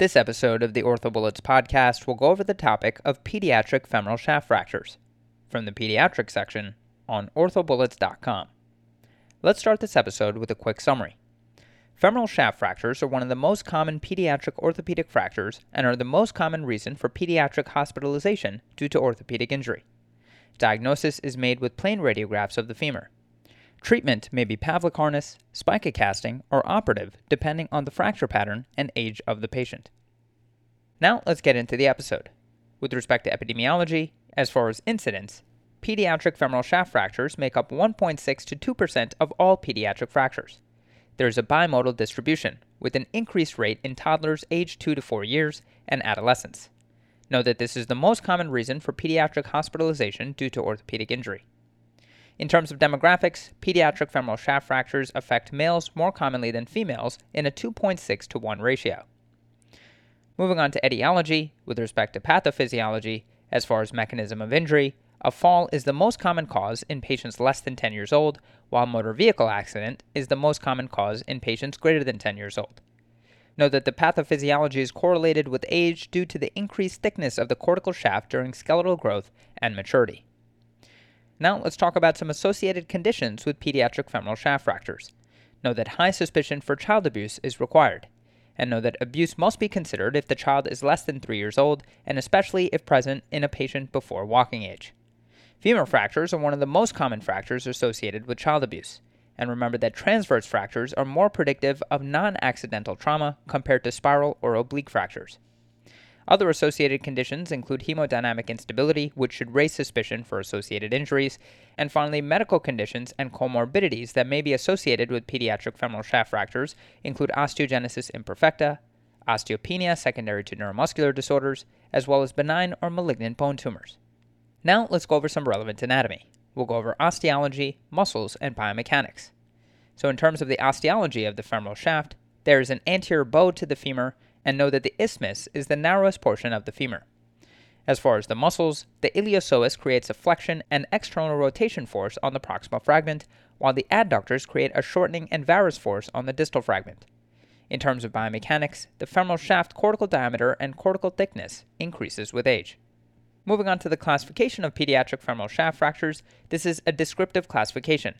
This episode of the OrthoBullets podcast will go over the topic of pediatric femoral shaft fractures from the pediatric section on orthobullets.com. Let's start this episode with a quick summary. Femoral shaft fractures are one of the most common pediatric orthopedic fractures and are the most common reason for pediatric hospitalization due to orthopedic injury. Diagnosis is made with plain radiographs of the femur. Treatment may be Pavlik harness, spica casting, or operative depending on the fracture pattern and age of the patient. Now let's get into the episode. With respect to epidemiology, as far as incidence, pediatric femoral shaft fractures make up 1.6 to 2% of all pediatric fractures. There is a bimodal distribution, with an increased rate in toddlers aged 2 to 4 years and adolescents. Note that this is the most common reason for pediatric hospitalization due to orthopedic injury. In terms of demographics, pediatric femoral shaft fractures affect males more commonly than females in a 2.6 to 1 ratio. Moving on to etiology, with respect to pathophysiology, as far as mechanism of injury, a fall is the most common cause in patients less than 10 years old, while motor vehicle accident is the most common cause in patients greater than 10 years old. Note that the pathophysiology is correlated with age due to the increased thickness of the cortical shaft during skeletal growth and maturity. Now let's talk about some associated conditions with pediatric femoral shaft fractures. Know that high suspicion for child abuse is required, and know that abuse must be considered if the child is less than 3 years old and especially if present in a patient before walking age. Femur fractures are one of the most common fractures associated with child abuse, and remember that transverse fractures are more predictive of non accidental trauma compared to spiral or oblique fractures. Other associated conditions include hemodynamic instability, which should raise suspicion for associated injuries, and finally, medical conditions and comorbidities that may be associated with pediatric femoral shaft fractures include osteogenesis imperfecta, osteopenia secondary to neuromuscular disorders, as well as benign or malignant bone tumors. Now, let's go over some relevant anatomy. We'll go over osteology, muscles, and biomechanics. So, in terms of the osteology of the femoral shaft, there is an anterior bow to the femur and know that the isthmus is the narrowest portion of the femur. As far as the muscles, the iliopsoas creates a flexion and external rotation force on the proximal fragment, while the adductors create a shortening and varus force on the distal fragment. In terms of biomechanics, the femoral shaft cortical diameter and cortical thickness increases with age. Moving on to the classification of pediatric femoral shaft fractures, this is a descriptive classification.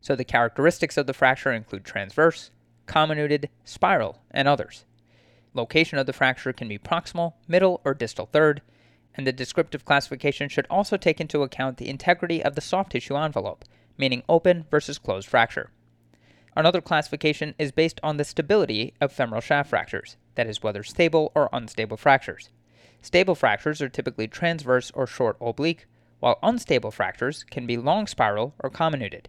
So the characteristics of the fracture include transverse, comminuted, spiral, and others. Location of the fracture can be proximal, middle, or distal third, and the descriptive classification should also take into account the integrity of the soft tissue envelope, meaning open versus closed fracture. Another classification is based on the stability of femoral shaft fractures, that is, whether stable or unstable fractures. Stable fractures are typically transverse or short oblique, while unstable fractures can be long spiral or comminuted.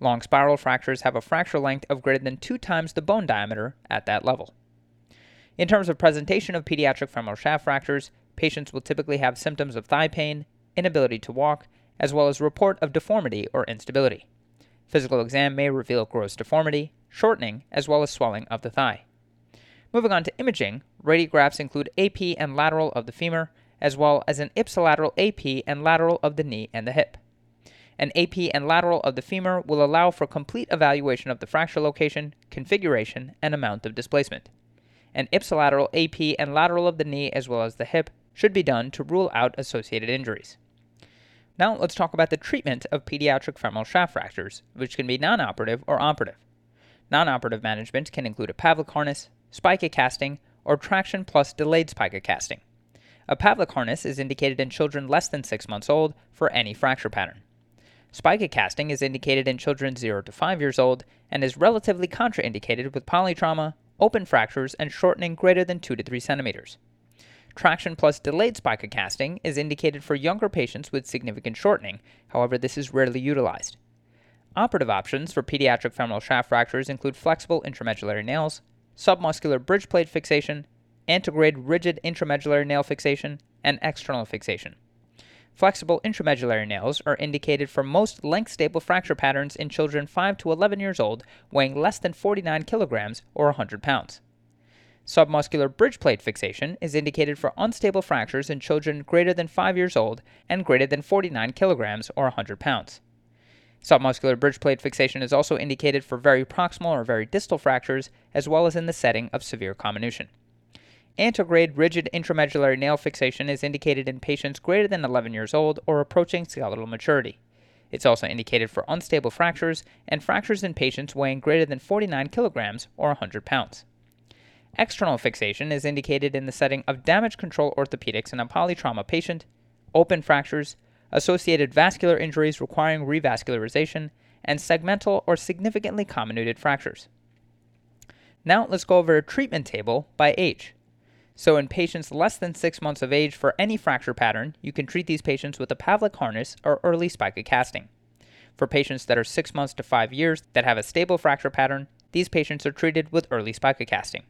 Long spiral fractures have a fracture length of greater than two times the bone diameter at that level. In terms of presentation of pediatric femoral shaft fractures, patients will typically have symptoms of thigh pain, inability to walk, as well as report of deformity or instability. Physical exam may reveal gross deformity, shortening, as well as swelling of the thigh. Moving on to imaging, radiographs include AP and lateral of the femur, as well as an ipsilateral AP and lateral of the knee and the hip. An AP and lateral of the femur will allow for complete evaluation of the fracture location, configuration, and amount of displacement and ipsilateral AP and lateral of the knee as well as the hip should be done to rule out associated injuries. Now let's talk about the treatment of pediatric femoral shaft fractures, which can be non-operative or operative. Non-operative management can include a Pavlik harness, spica casting, or traction plus delayed spica casting. A Pavlik harness is indicated in children less than 6 months old for any fracture pattern. Spica casting is indicated in children 0 to 5 years old and is relatively contraindicated with polytrauma, open fractures, and shortening greater than 2 to 3 centimeters. Traction plus delayed spica casting is indicated for younger patients with significant shortening, however, this is rarely utilized. Operative options for pediatric femoral shaft fractures include flexible intramedullary nails, submuscular bridge plate fixation, antegrade rigid intramedullary nail fixation, and external fixation. Flexible intramedullary nails are indicated for most length stable fracture patterns in children 5 to 11 years old weighing less than 49 kilograms or 100 pounds. Submuscular bridge plate fixation is indicated for unstable fractures in children greater than 5 years old and greater than 49 kilograms or 100 pounds. Submuscular bridge plate fixation is also indicated for very proximal or very distal fractures, as well as in the setting of severe comminution. Antegrade rigid intramedullary nail fixation is indicated in patients greater than 11 years old or approaching skeletal maturity. It's also indicated for unstable fractures and fractures in patients weighing greater than 49 kilograms or 100 pounds. External fixation is indicated in the setting of damage control orthopedics in a polytrauma patient, open fractures, associated vascular injuries requiring revascularization, and segmental or significantly comminuted fractures. Now let's go over a treatment table by age. So, in patients less than six months of age for any fracture pattern, you can treat these patients with a Pavlik harness or early spica casting. For patients that are six months to five years that have a stable fracture pattern, these patients are treated with early spica casting.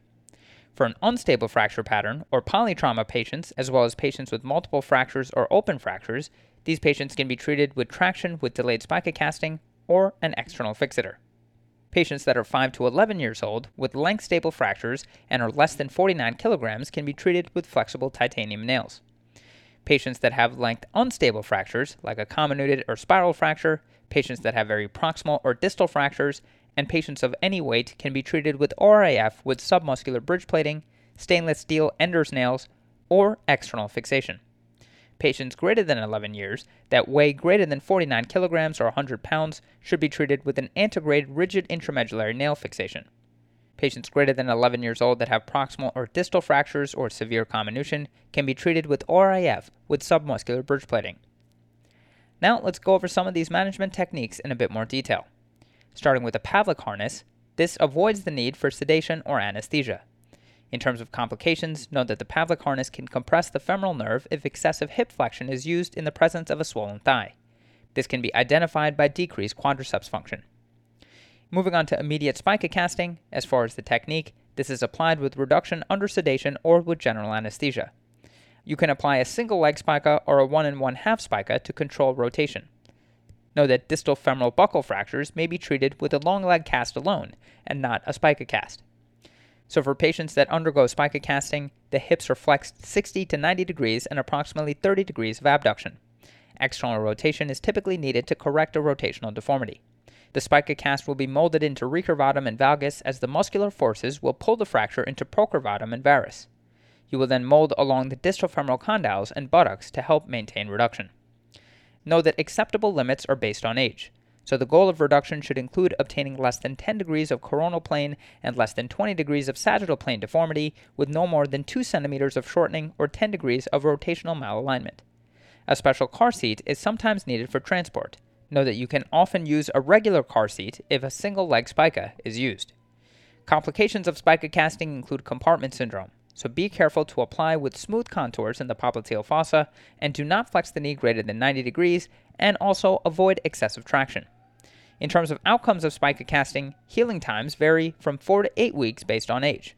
For an unstable fracture pattern or polytrauma patients, as well as patients with multiple fractures or open fractures, these patients can be treated with traction with delayed spica casting or an external fixator. Patients that are 5 to 11 years old with length stable fractures and are less than 49 kilograms can be treated with flexible titanium nails. Patients that have length unstable fractures, like a comminuted or spiral fracture, patients that have very proximal or distal fractures, and patients of any weight can be treated with ORIF with submuscular bridge plating, stainless steel Ender's nails, or external fixation. Patients greater than 11 years that weigh greater than 49 kilograms or 100 pounds should be treated with an antegrade rigid intramedullary nail fixation. Patients greater than 11 years old that have proximal or distal fractures or severe comminution can be treated with ORIF with submuscular bridge plating. Now let's go over some of these management techniques in a bit more detail. Starting with a Pavlik harness, this avoids the need for sedation or anesthesia. In terms of complications, note that the Pavlik harness can compress the femoral nerve if excessive hip flexion is used in the presence of a swollen thigh. This can be identified by decreased quadriceps function. Moving on to immediate spica casting, as far as the technique, this is applied with reduction under sedation or with general anesthesia. You can apply a single leg spica or a 1 and 1 half spica to control rotation. Know that distal femoral buckle fractures may be treated with a long leg cast alone and not a spica cast. So for patients that undergo spica casting, the hips are flexed 60 to 90 degrees and approximately 30 degrees of abduction. External rotation is typically needed to correct a rotational deformity. The spica cast will be molded into recurvatum and valgus as the muscular forces will pull the fracture into procurvatum and varus. You will then mold along the distal femoral condyles and buttocks to help maintain reduction. Know that acceptable limits are based on age so the goal of reduction should include obtaining less than 10 degrees of coronal plane and less than 20 degrees of sagittal plane deformity with no more than 2 centimeters of shortening or 10 degrees of rotational malalignment. A special car seat is sometimes needed for transport. Know that you can often use a regular car seat if a single leg spica is used. Complications of spica casting include compartment syndrome, so be careful to apply with smooth contours in the popliteal fossa and do not flex the knee greater than 90 degrees and also avoid excessive traction. In terms of outcomes of spica casting, healing times vary from 4 to 8 weeks based on age.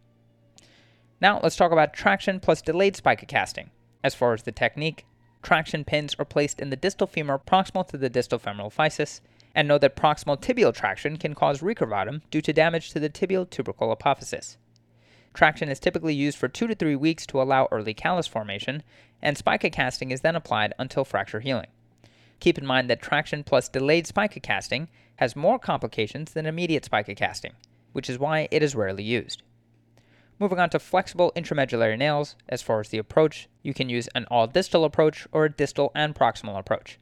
Now let's talk about traction plus delayed spica casting. As far as the technique, traction pins are placed in the distal femur proximal to the distal femoral physis, and know that proximal tibial traction can cause recurvatum due to damage to the tibial tubercle apophysis. Traction is typically used for 2 to 3 weeks to allow early callus formation, and spica casting is then applied until fracture healing. Keep in mind that traction plus delayed spica casting has more complications than immediate spica casting, which is why it is rarely used. Moving on to flexible intramedullary nails, as far as the approach, you can use an all distal approach or a distal and proximal approach.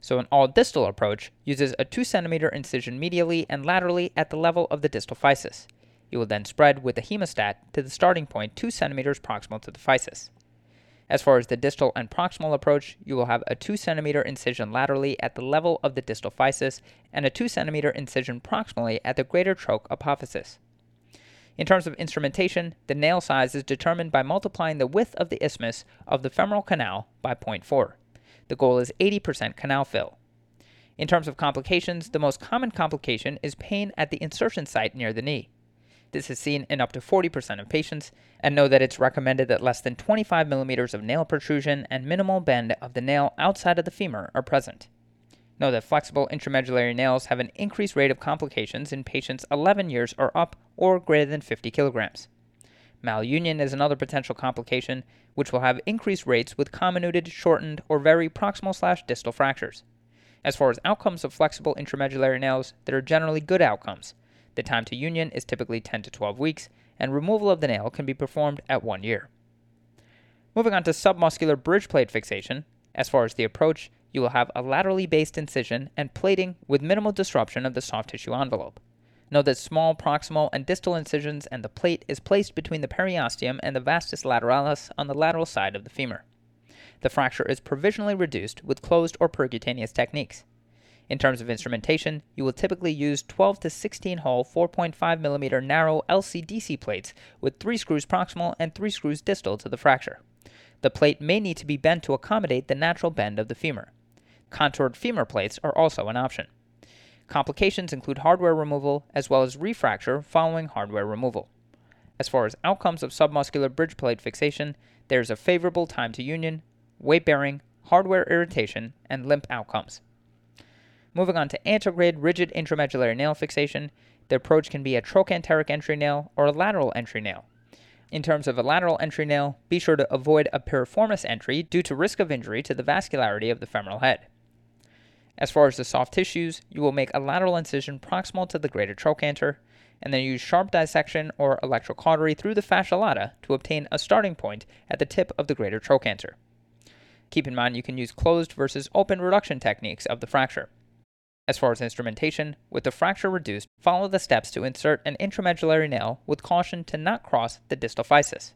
So, an all distal approach uses a 2 cm incision medially and laterally at the level of the distal physis. You will then spread with a hemostat to the starting point 2 cm proximal to the physis. As far as the distal and proximal approach, you will have a 2 cm incision laterally at the level of the distal physis and a 2 cm incision proximally at the greater troch apophysis. In terms of instrumentation, the nail size is determined by multiplying the width of the isthmus of the femoral canal by 0.4. The goal is 80% canal fill. In terms of complications, the most common complication is pain at the insertion site near the knee. This is seen in up to 40% of patients, and know that it's recommended that less than 25 millimeters of nail protrusion and minimal bend of the nail outside of the femur are present. Know that flexible intramedullary nails have an increased rate of complications in patients 11 years or up or greater than 50 kilograms. Malunion is another potential complication, which will have increased rates with comminuted, shortened, or very proximal slash distal fractures. As far as outcomes of flexible intramedullary nails, there are generally good outcomes, the time to union is typically 10 to 12 weeks, and removal of the nail can be performed at one year. Moving on to submuscular bridge plate fixation, as far as the approach, you will have a laterally based incision and plating with minimal disruption of the soft tissue envelope. Note that small proximal and distal incisions and the plate is placed between the periosteum and the vastus lateralis on the lateral side of the femur. The fracture is provisionally reduced with closed or percutaneous techniques. In terms of instrumentation, you will typically use 12 to 16 hole 4.5 mm narrow LCDC plates with 3 screws proximal and 3 screws distal to the fracture. The plate may need to be bent to accommodate the natural bend of the femur. Contoured femur plates are also an option. Complications include hardware removal as well as refracture following hardware removal. As far as outcomes of submuscular bridge plate fixation, there is a favorable time to union, weight bearing, hardware irritation, and limp outcomes. Moving on to antegrade rigid intramedullary nail fixation, the approach can be a trochanteric entry nail or a lateral entry nail. In terms of a lateral entry nail, be sure to avoid a piriformis entry due to risk of injury to the vascularity of the femoral head. As far as the soft tissues, you will make a lateral incision proximal to the greater trochanter, and then use sharp dissection or electrocautery through the fascia lata to obtain a starting point at the tip of the greater trochanter. Keep in mind you can use closed versus open reduction techniques of the fracture. As far as instrumentation, with the fracture reduced, follow the steps to insert an intramedullary nail with caution to not cross the distal physis.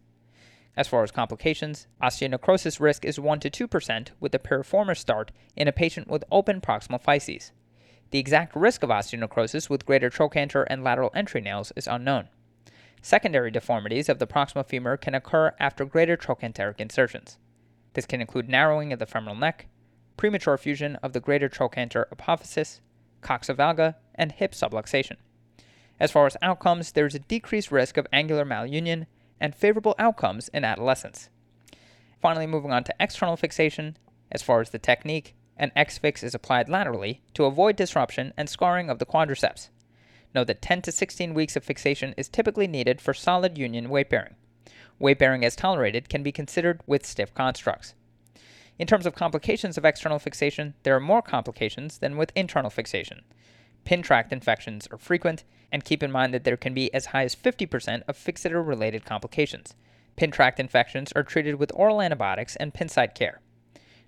As far as complications, osteonecrosis risk is 1 to 2% with a piriformis start in a patient with open proximal physis. The exact risk of osteonecrosis with greater trochanter and lateral entry nails is unknown. Secondary deformities of the proximal femur can occur after greater trochanteric insertions. This can include narrowing of the femoral neck, premature fusion of the greater trochanter apophysis, coxa valga, and hip subluxation. As far as outcomes, there is a decreased risk of angular malunion and favorable outcomes in adolescence. Finally, moving on to external fixation, as far as the technique, an X-fix is applied laterally to avoid disruption and scarring of the quadriceps. Note that 10 to 16 weeks of fixation is typically needed for solid union weight bearing. Weight bearing as tolerated can be considered with stiff constructs. In terms of complications of external fixation, there are more complications than with internal fixation. Pin tract infections are frequent, and keep in mind that there can be as high as 50% of fixator related complications. Pin tract infections are treated with oral antibiotics and pin site care.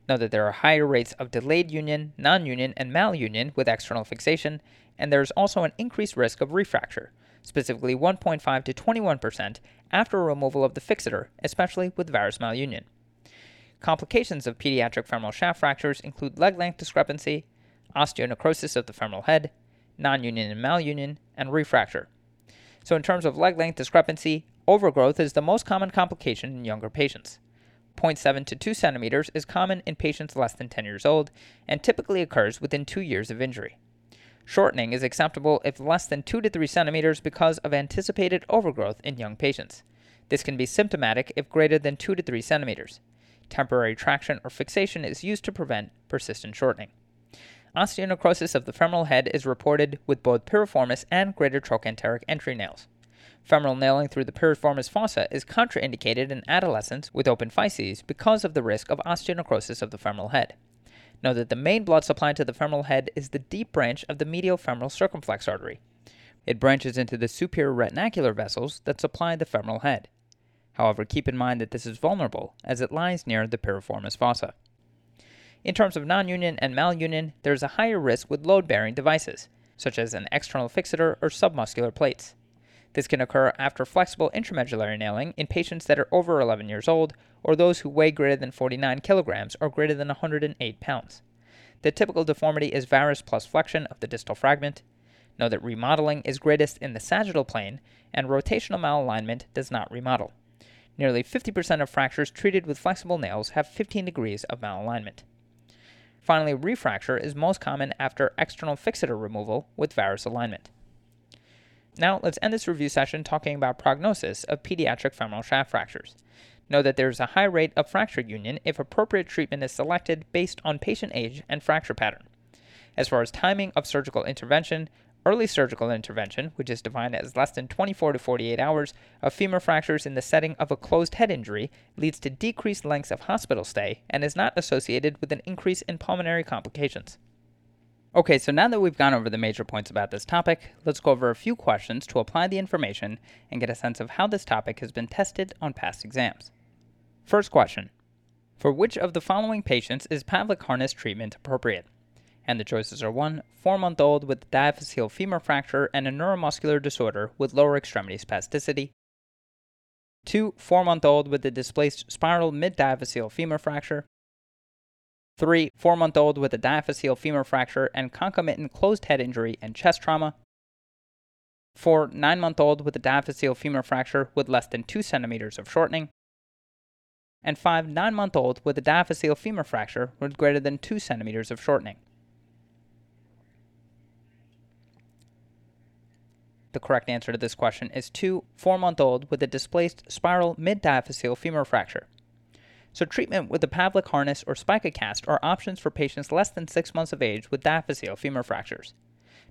Note that there are higher rates of delayed union, non union, and malunion with external fixation, and there is also an increased risk of refracture, specifically 1.5 to 21% after removal of the fixator, especially with varus malunion. Complications of pediatric femoral shaft fractures include leg length discrepancy, osteonecrosis of the femoral head, non-union and malunion, and refracture. So in terms of leg length discrepancy, overgrowth is the most common complication in younger patients. 0.7 to 2 centimeters is common in patients less than 10 years old and typically occurs within 2 years of injury. Shortening is acceptable if less than 2 to 3 centimeters because of anticipated overgrowth in young patients. This can be symptomatic if greater than 2 to 3 centimeters. Temporary traction or fixation is used to prevent persistent shortening. Osteonecrosis of the femoral head is reported with both piriformis and greater trochanteric entry nails. Femoral nailing through the piriformis fossa is contraindicated in adolescents with open physes because of the risk of osteonecrosis of the femoral head. Note that the main blood supply to the femoral head is the deep branch of the medial femoral circumflex artery. It branches into the superior retinacular vessels that supply the femoral head. However, keep in mind that this is vulnerable as it lies near the piriformis fossa. In terms of non-union and malunion, there is a higher risk with load-bearing devices, such as an external fixator or submuscular plates. This can occur after flexible intramedullary nailing in patients that are over 11 years old or those who weigh greater than 49 kilograms or greater than 108 pounds. The typical deformity is varus plus flexion of the distal fragment. Know that remodeling is greatest in the sagittal plane, and rotational malalignment does not remodel. Nearly 50% of fractures treated with flexible nails have 15 degrees of malalignment. Finally, refracture is most common after external fixator removal with varus alignment. Now, let's end this review session talking about prognosis of pediatric femoral shaft fractures. Know that there is a high rate of fracture union if appropriate treatment is selected based on patient age and fracture pattern. As far as timing of surgical intervention, Early surgical intervention, which is defined as less than 24 to 48 hours of femur fractures in the setting of a closed head injury, leads to decreased lengths of hospital stay and is not associated with an increase in pulmonary complications. Okay, so now that we've gone over the major points about this topic, let's go over a few questions to apply the information and get a sense of how this topic has been tested on past exams. First question For which of the following patients is Pavlik harness treatment appropriate? And the choices are 1. 4 month old with a diaphyseal femur fracture and a neuromuscular disorder with lower extremity spasticity. 2. 4 month old with a displaced spiral mid diaphyseal femur fracture. 3. 4 month old with a diaphyseal femur fracture and concomitant closed head injury and chest trauma. 4. 9 month old with a diaphyseal femur fracture with less than 2 centimeters of shortening. And 5. 9 month old with a diaphyseal femur fracture with greater than 2 centimeters of shortening. The correct answer to this question is 2 4 month old with a displaced spiral mid diaphyseal femur fracture. So, treatment with the Pavlik harness or spica cast are options for patients less than 6 months of age with diaphyseal femur fractures.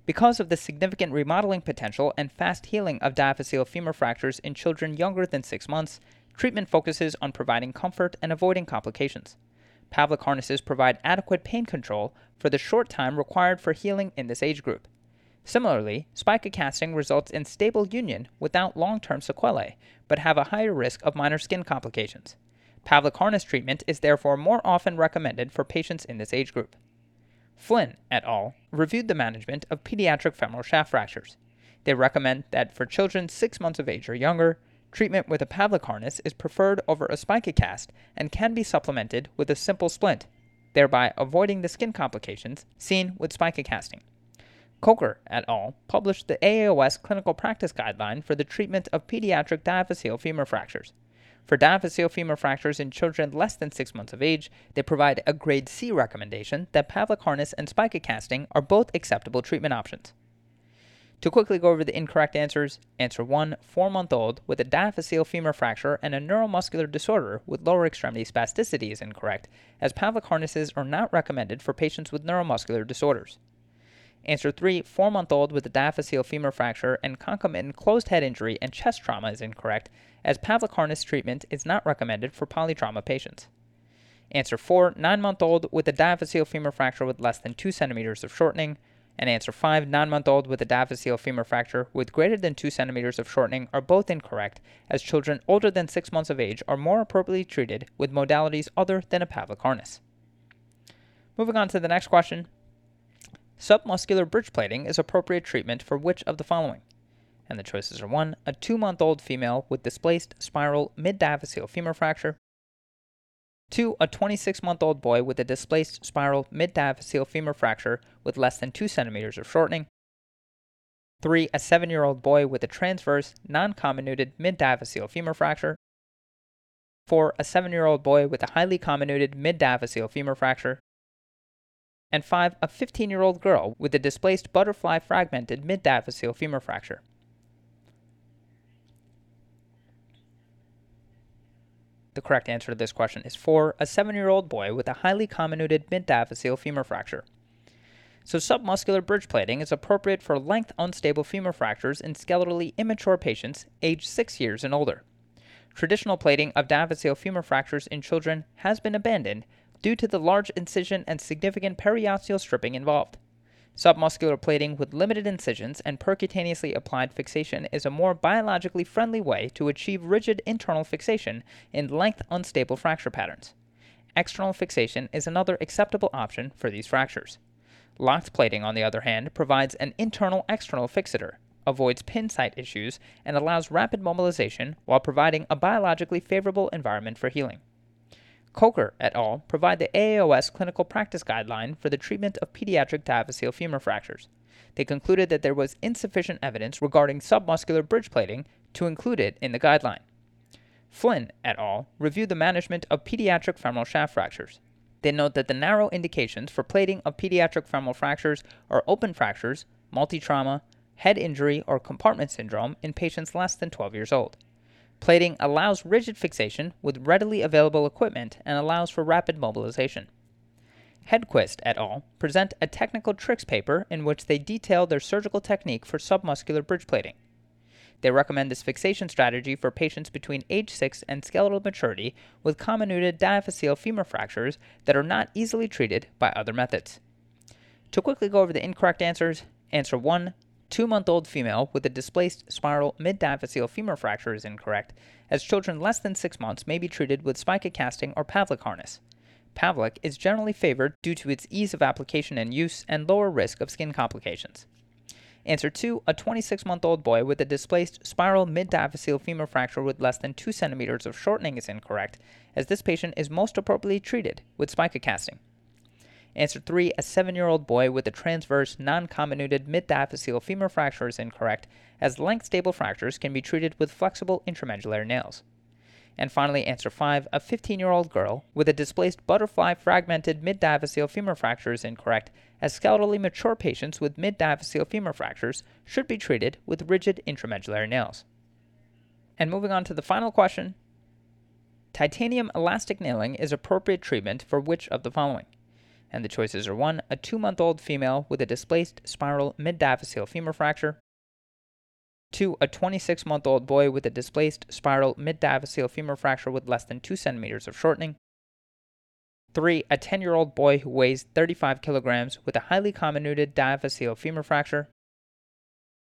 Because of the significant remodeling potential and fast healing of diaphyseal femur fractures in children younger than 6 months, treatment focuses on providing comfort and avoiding complications. Pavlik harnesses provide adequate pain control for the short time required for healing in this age group. Similarly, spica casting results in stable union without long term sequelae, but have a higher risk of minor skin complications. Pavlik harness treatment is therefore more often recommended for patients in this age group. Flynn et al. reviewed the management of pediatric femoral shaft fractures. They recommend that for children 6 months of age or younger, treatment with a Pavlik harness is preferred over a spica cast and can be supplemented with a simple splint, thereby avoiding the skin complications seen with spica casting. Kocher et al. published the AAOS Clinical Practice Guideline for the treatment of pediatric diaphyseal femur fractures. For diaphyseal femur fractures in children less than 6 months of age, they provide a grade C recommendation that Pavlik harness and spica casting are both acceptable treatment options. To quickly go over the incorrect answers, answer 1, 4 month old with a diaphyseal femur fracture and a neuromuscular disorder with lower extremity spasticity is incorrect, as Pavlik harnesses are not recommended for patients with neuromuscular disorders. Answer 3, 4 month old with a diaphyseal femur fracture and concomitant closed head injury and chest trauma is incorrect, as Pavlik harness treatment is not recommended for polytrauma patients. Answer 4, 9 month old with a diaphyseal femur fracture with less than 2 centimeters of shortening. And answer 5, 9 month old with a diaphyseal femur fracture with greater than 2 centimeters of shortening are both incorrect, as children older than 6 months of age are more appropriately treated with modalities other than a Pavlik harness. Moving on to the next question Submuscular bridge plating is appropriate treatment for which of the following? And the choices are 1. A 2 month old female with displaced spiral mid diaphyseal femur fracture. 2. A 26 month old boy with a displaced spiral mid diaphyseal femur fracture with less than 2 centimeters of shortening. 3. A 7 year old boy with a transverse, non comminuted mid diaphyseal femur fracture. 4. A 7 year old boy with a highly comminuted mid diaphyseal femur fracture and 5. A 15 year old girl with a displaced butterfly fragmented mid diaphyseal femur fracture. The correct answer to this question is 4. A 7 year old boy with a highly comminuted mid diaphyseal femur fracture. So, submuscular bridge plating is appropriate for length unstable femur fractures in skeletally immature patients aged 6 years and older. Traditional plating of diaphyseal femur fractures in children has been abandoned due to the large incision and significant periosteal stripping involved. Submuscular plating with limited incisions and percutaneously applied fixation is a more biologically friendly way to achieve rigid internal fixation in length unstable fracture patterns. External fixation is another acceptable option for these fractures. Locked plating, on the other hand, provides an internal external fixator, avoids pin site issues, and allows rapid mobilization while providing a biologically favorable environment for healing. Kocher et al. provide the AAOS clinical practice guideline for the treatment of pediatric diaphyseal femur fractures. They concluded that there was insufficient evidence regarding submuscular bridge plating to include it in the guideline. Flynn et al. reviewed the management of pediatric femoral shaft fractures. They note that the narrow indications for plating of pediatric femoral fractures are open fractures, multi trauma, head injury, or compartment syndrome in patients less than 12 years old. Plating allows rigid fixation with readily available equipment and allows for rapid mobilization. Hedequist et al. present a technical tricks paper in which they detail their surgical technique for submuscular bridge plating. They recommend this fixation strategy for patients between age 6 and skeletal maturity with comminuted diaphyseal femur fractures that are not easily treated by other methods. To quickly go over the incorrect answers, answer 1 two month old female with a displaced spiral mid diaphyseal femur fracture is incorrect, as children less than six months may be treated with spica casting or Pavlik harness. Pavlik is generally favored due to its ease of application and use and lower risk of skin complications. Answer 2. A 26 month old boy with a displaced spiral mid diaphyseal femur fracture with less than 2 centimeters of shortening is incorrect, as this patient is most appropriately treated with spica casting. Answer 3. A 7 year old boy with a transverse, non comminuted mid diaphyseal femur fracture is incorrect, as length stable fractures can be treated with flexible intramedullary nails. And finally, answer 5. A 15 year old girl with a displaced butterfly fragmented mid diaphyseal femur fracture is incorrect, as skeletally mature patients with mid diaphyseal femur fractures should be treated with rigid intramedullary nails. And moving on to the final question Titanium elastic nailing is appropriate treatment for which of the following? And the choices are 1. A 2 month old female with a displaced spiral mid diaphyseal femur fracture. 2. A 26 month old boy with a displaced spiral mid diaphyseal femur fracture with less than 2 centimeters of shortening. 3. A 10 year old boy who weighs 35 kilograms with a highly comminuted diaphyseal femur fracture.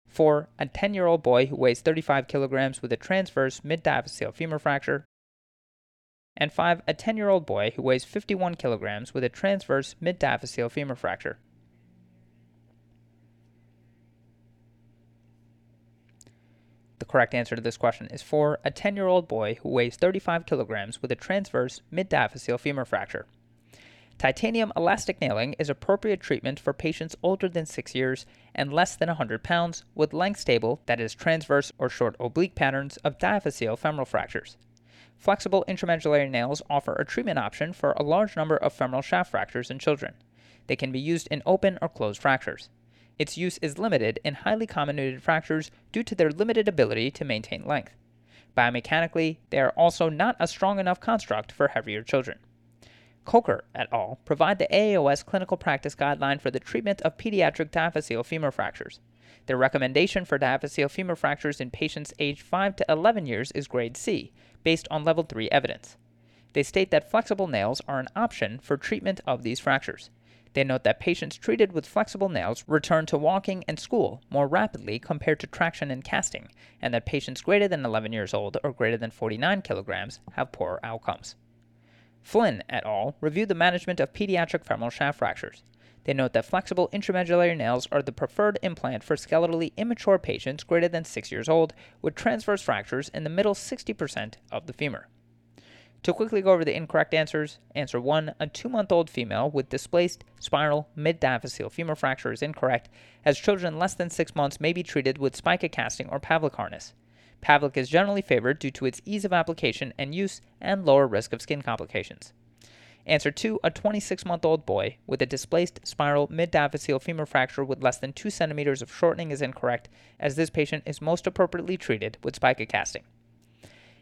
4. A 10 year old boy who weighs 35 kilograms with a transverse mid diaphyseal femur fracture and 5. A 10 year old boy who weighs 51 kilograms with a transverse mid diaphyseal femur fracture. The correct answer to this question is 4. A 10 year old boy who weighs 35 kilograms with a transverse mid diaphyseal femur fracture. Titanium elastic nailing is appropriate treatment for patients older than 6 years and less than 100 pounds with length stable, that is, transverse or short oblique patterns of diaphyseal femoral fractures. Flexible intramedullary nails offer a treatment option for a large number of femoral shaft fractures in children. They can be used in open or closed fractures. Its use is limited in highly comminuted fractures due to their limited ability to maintain length. Biomechanically, they are also not a strong enough construct for heavier children. Kocher et al. provide the AAOS clinical practice guideline for the treatment of pediatric diaphyseal femur fractures. Their recommendation for diaphyseal femur fractures in patients aged 5 to 11 years is grade C, based on level 3 evidence. They state that flexible nails are an option for treatment of these fractures. They note that patients treated with flexible nails return to walking and school more rapidly compared to traction and casting, and that patients greater than 11 years old or greater than 49 kilograms have poorer outcomes. Flynn et al. reviewed the management of pediatric femoral shaft fractures. They note that flexible intramedullary nails are the preferred implant for skeletally immature patients greater than 6 years old with transverse fractures in the middle 60% of the femur. To quickly go over the incorrect answers, answer 1, a 2 month old female with displaced spiral mid diaphyseal femur fracture is incorrect, as children less than 6 months may be treated with spica casting or Pavlik harness. Pavlik is generally favored due to its ease of application and use and lower risk of skin complications. Answer 2. A 26 month old boy with a displaced spiral mid diaphyseal femur fracture with less than 2 centimeters of shortening is incorrect, as this patient is most appropriately treated with spica casting.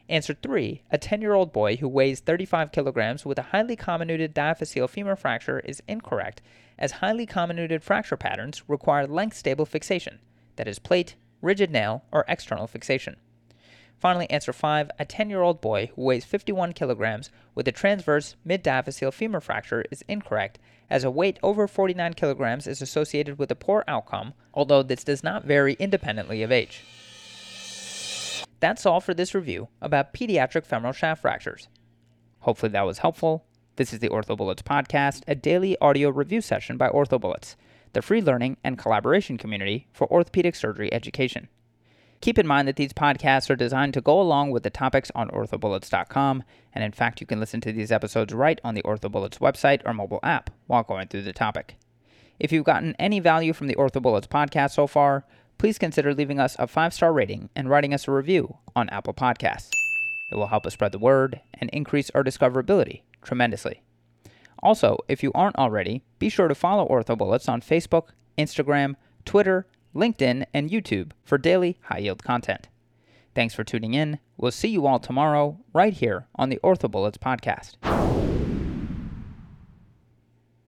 Answer 3. A 10 year old boy who weighs 35 kilograms with a highly comminuted diaphyseal femur fracture is incorrect, as highly comminuted fracture patterns require length stable fixation, that is, plate, rigid nail, or external fixation. Finally, answer 5. A 10 year old boy who weighs 51 kilograms with a transverse mid diaphyseal femur fracture is incorrect, as a weight over 49 kilograms is associated with a poor outcome, although this does not vary independently of age. That's all for this review about pediatric femoral shaft fractures. Hopefully, that was helpful. This is the OrthoBullets podcast, a daily audio review session by OrthoBullets, the free learning and collaboration community for orthopedic surgery education. Keep in mind that these podcasts are designed to go along with the topics on orthobullets.com, and in fact, you can listen to these episodes right on the OrthoBullets website or mobile app while going through the topic. If you've gotten any value from the OrthoBullets podcast so far, please consider leaving us a five star rating and writing us a review on Apple Podcasts. It will help us spread the word and increase our discoverability tremendously. Also, if you aren't already, be sure to follow OrthoBullets on Facebook, Instagram, Twitter, LinkedIn, and YouTube for daily high yield content. Thanks for tuning in. We'll see you all tomorrow right here on the OrthoBullets podcast.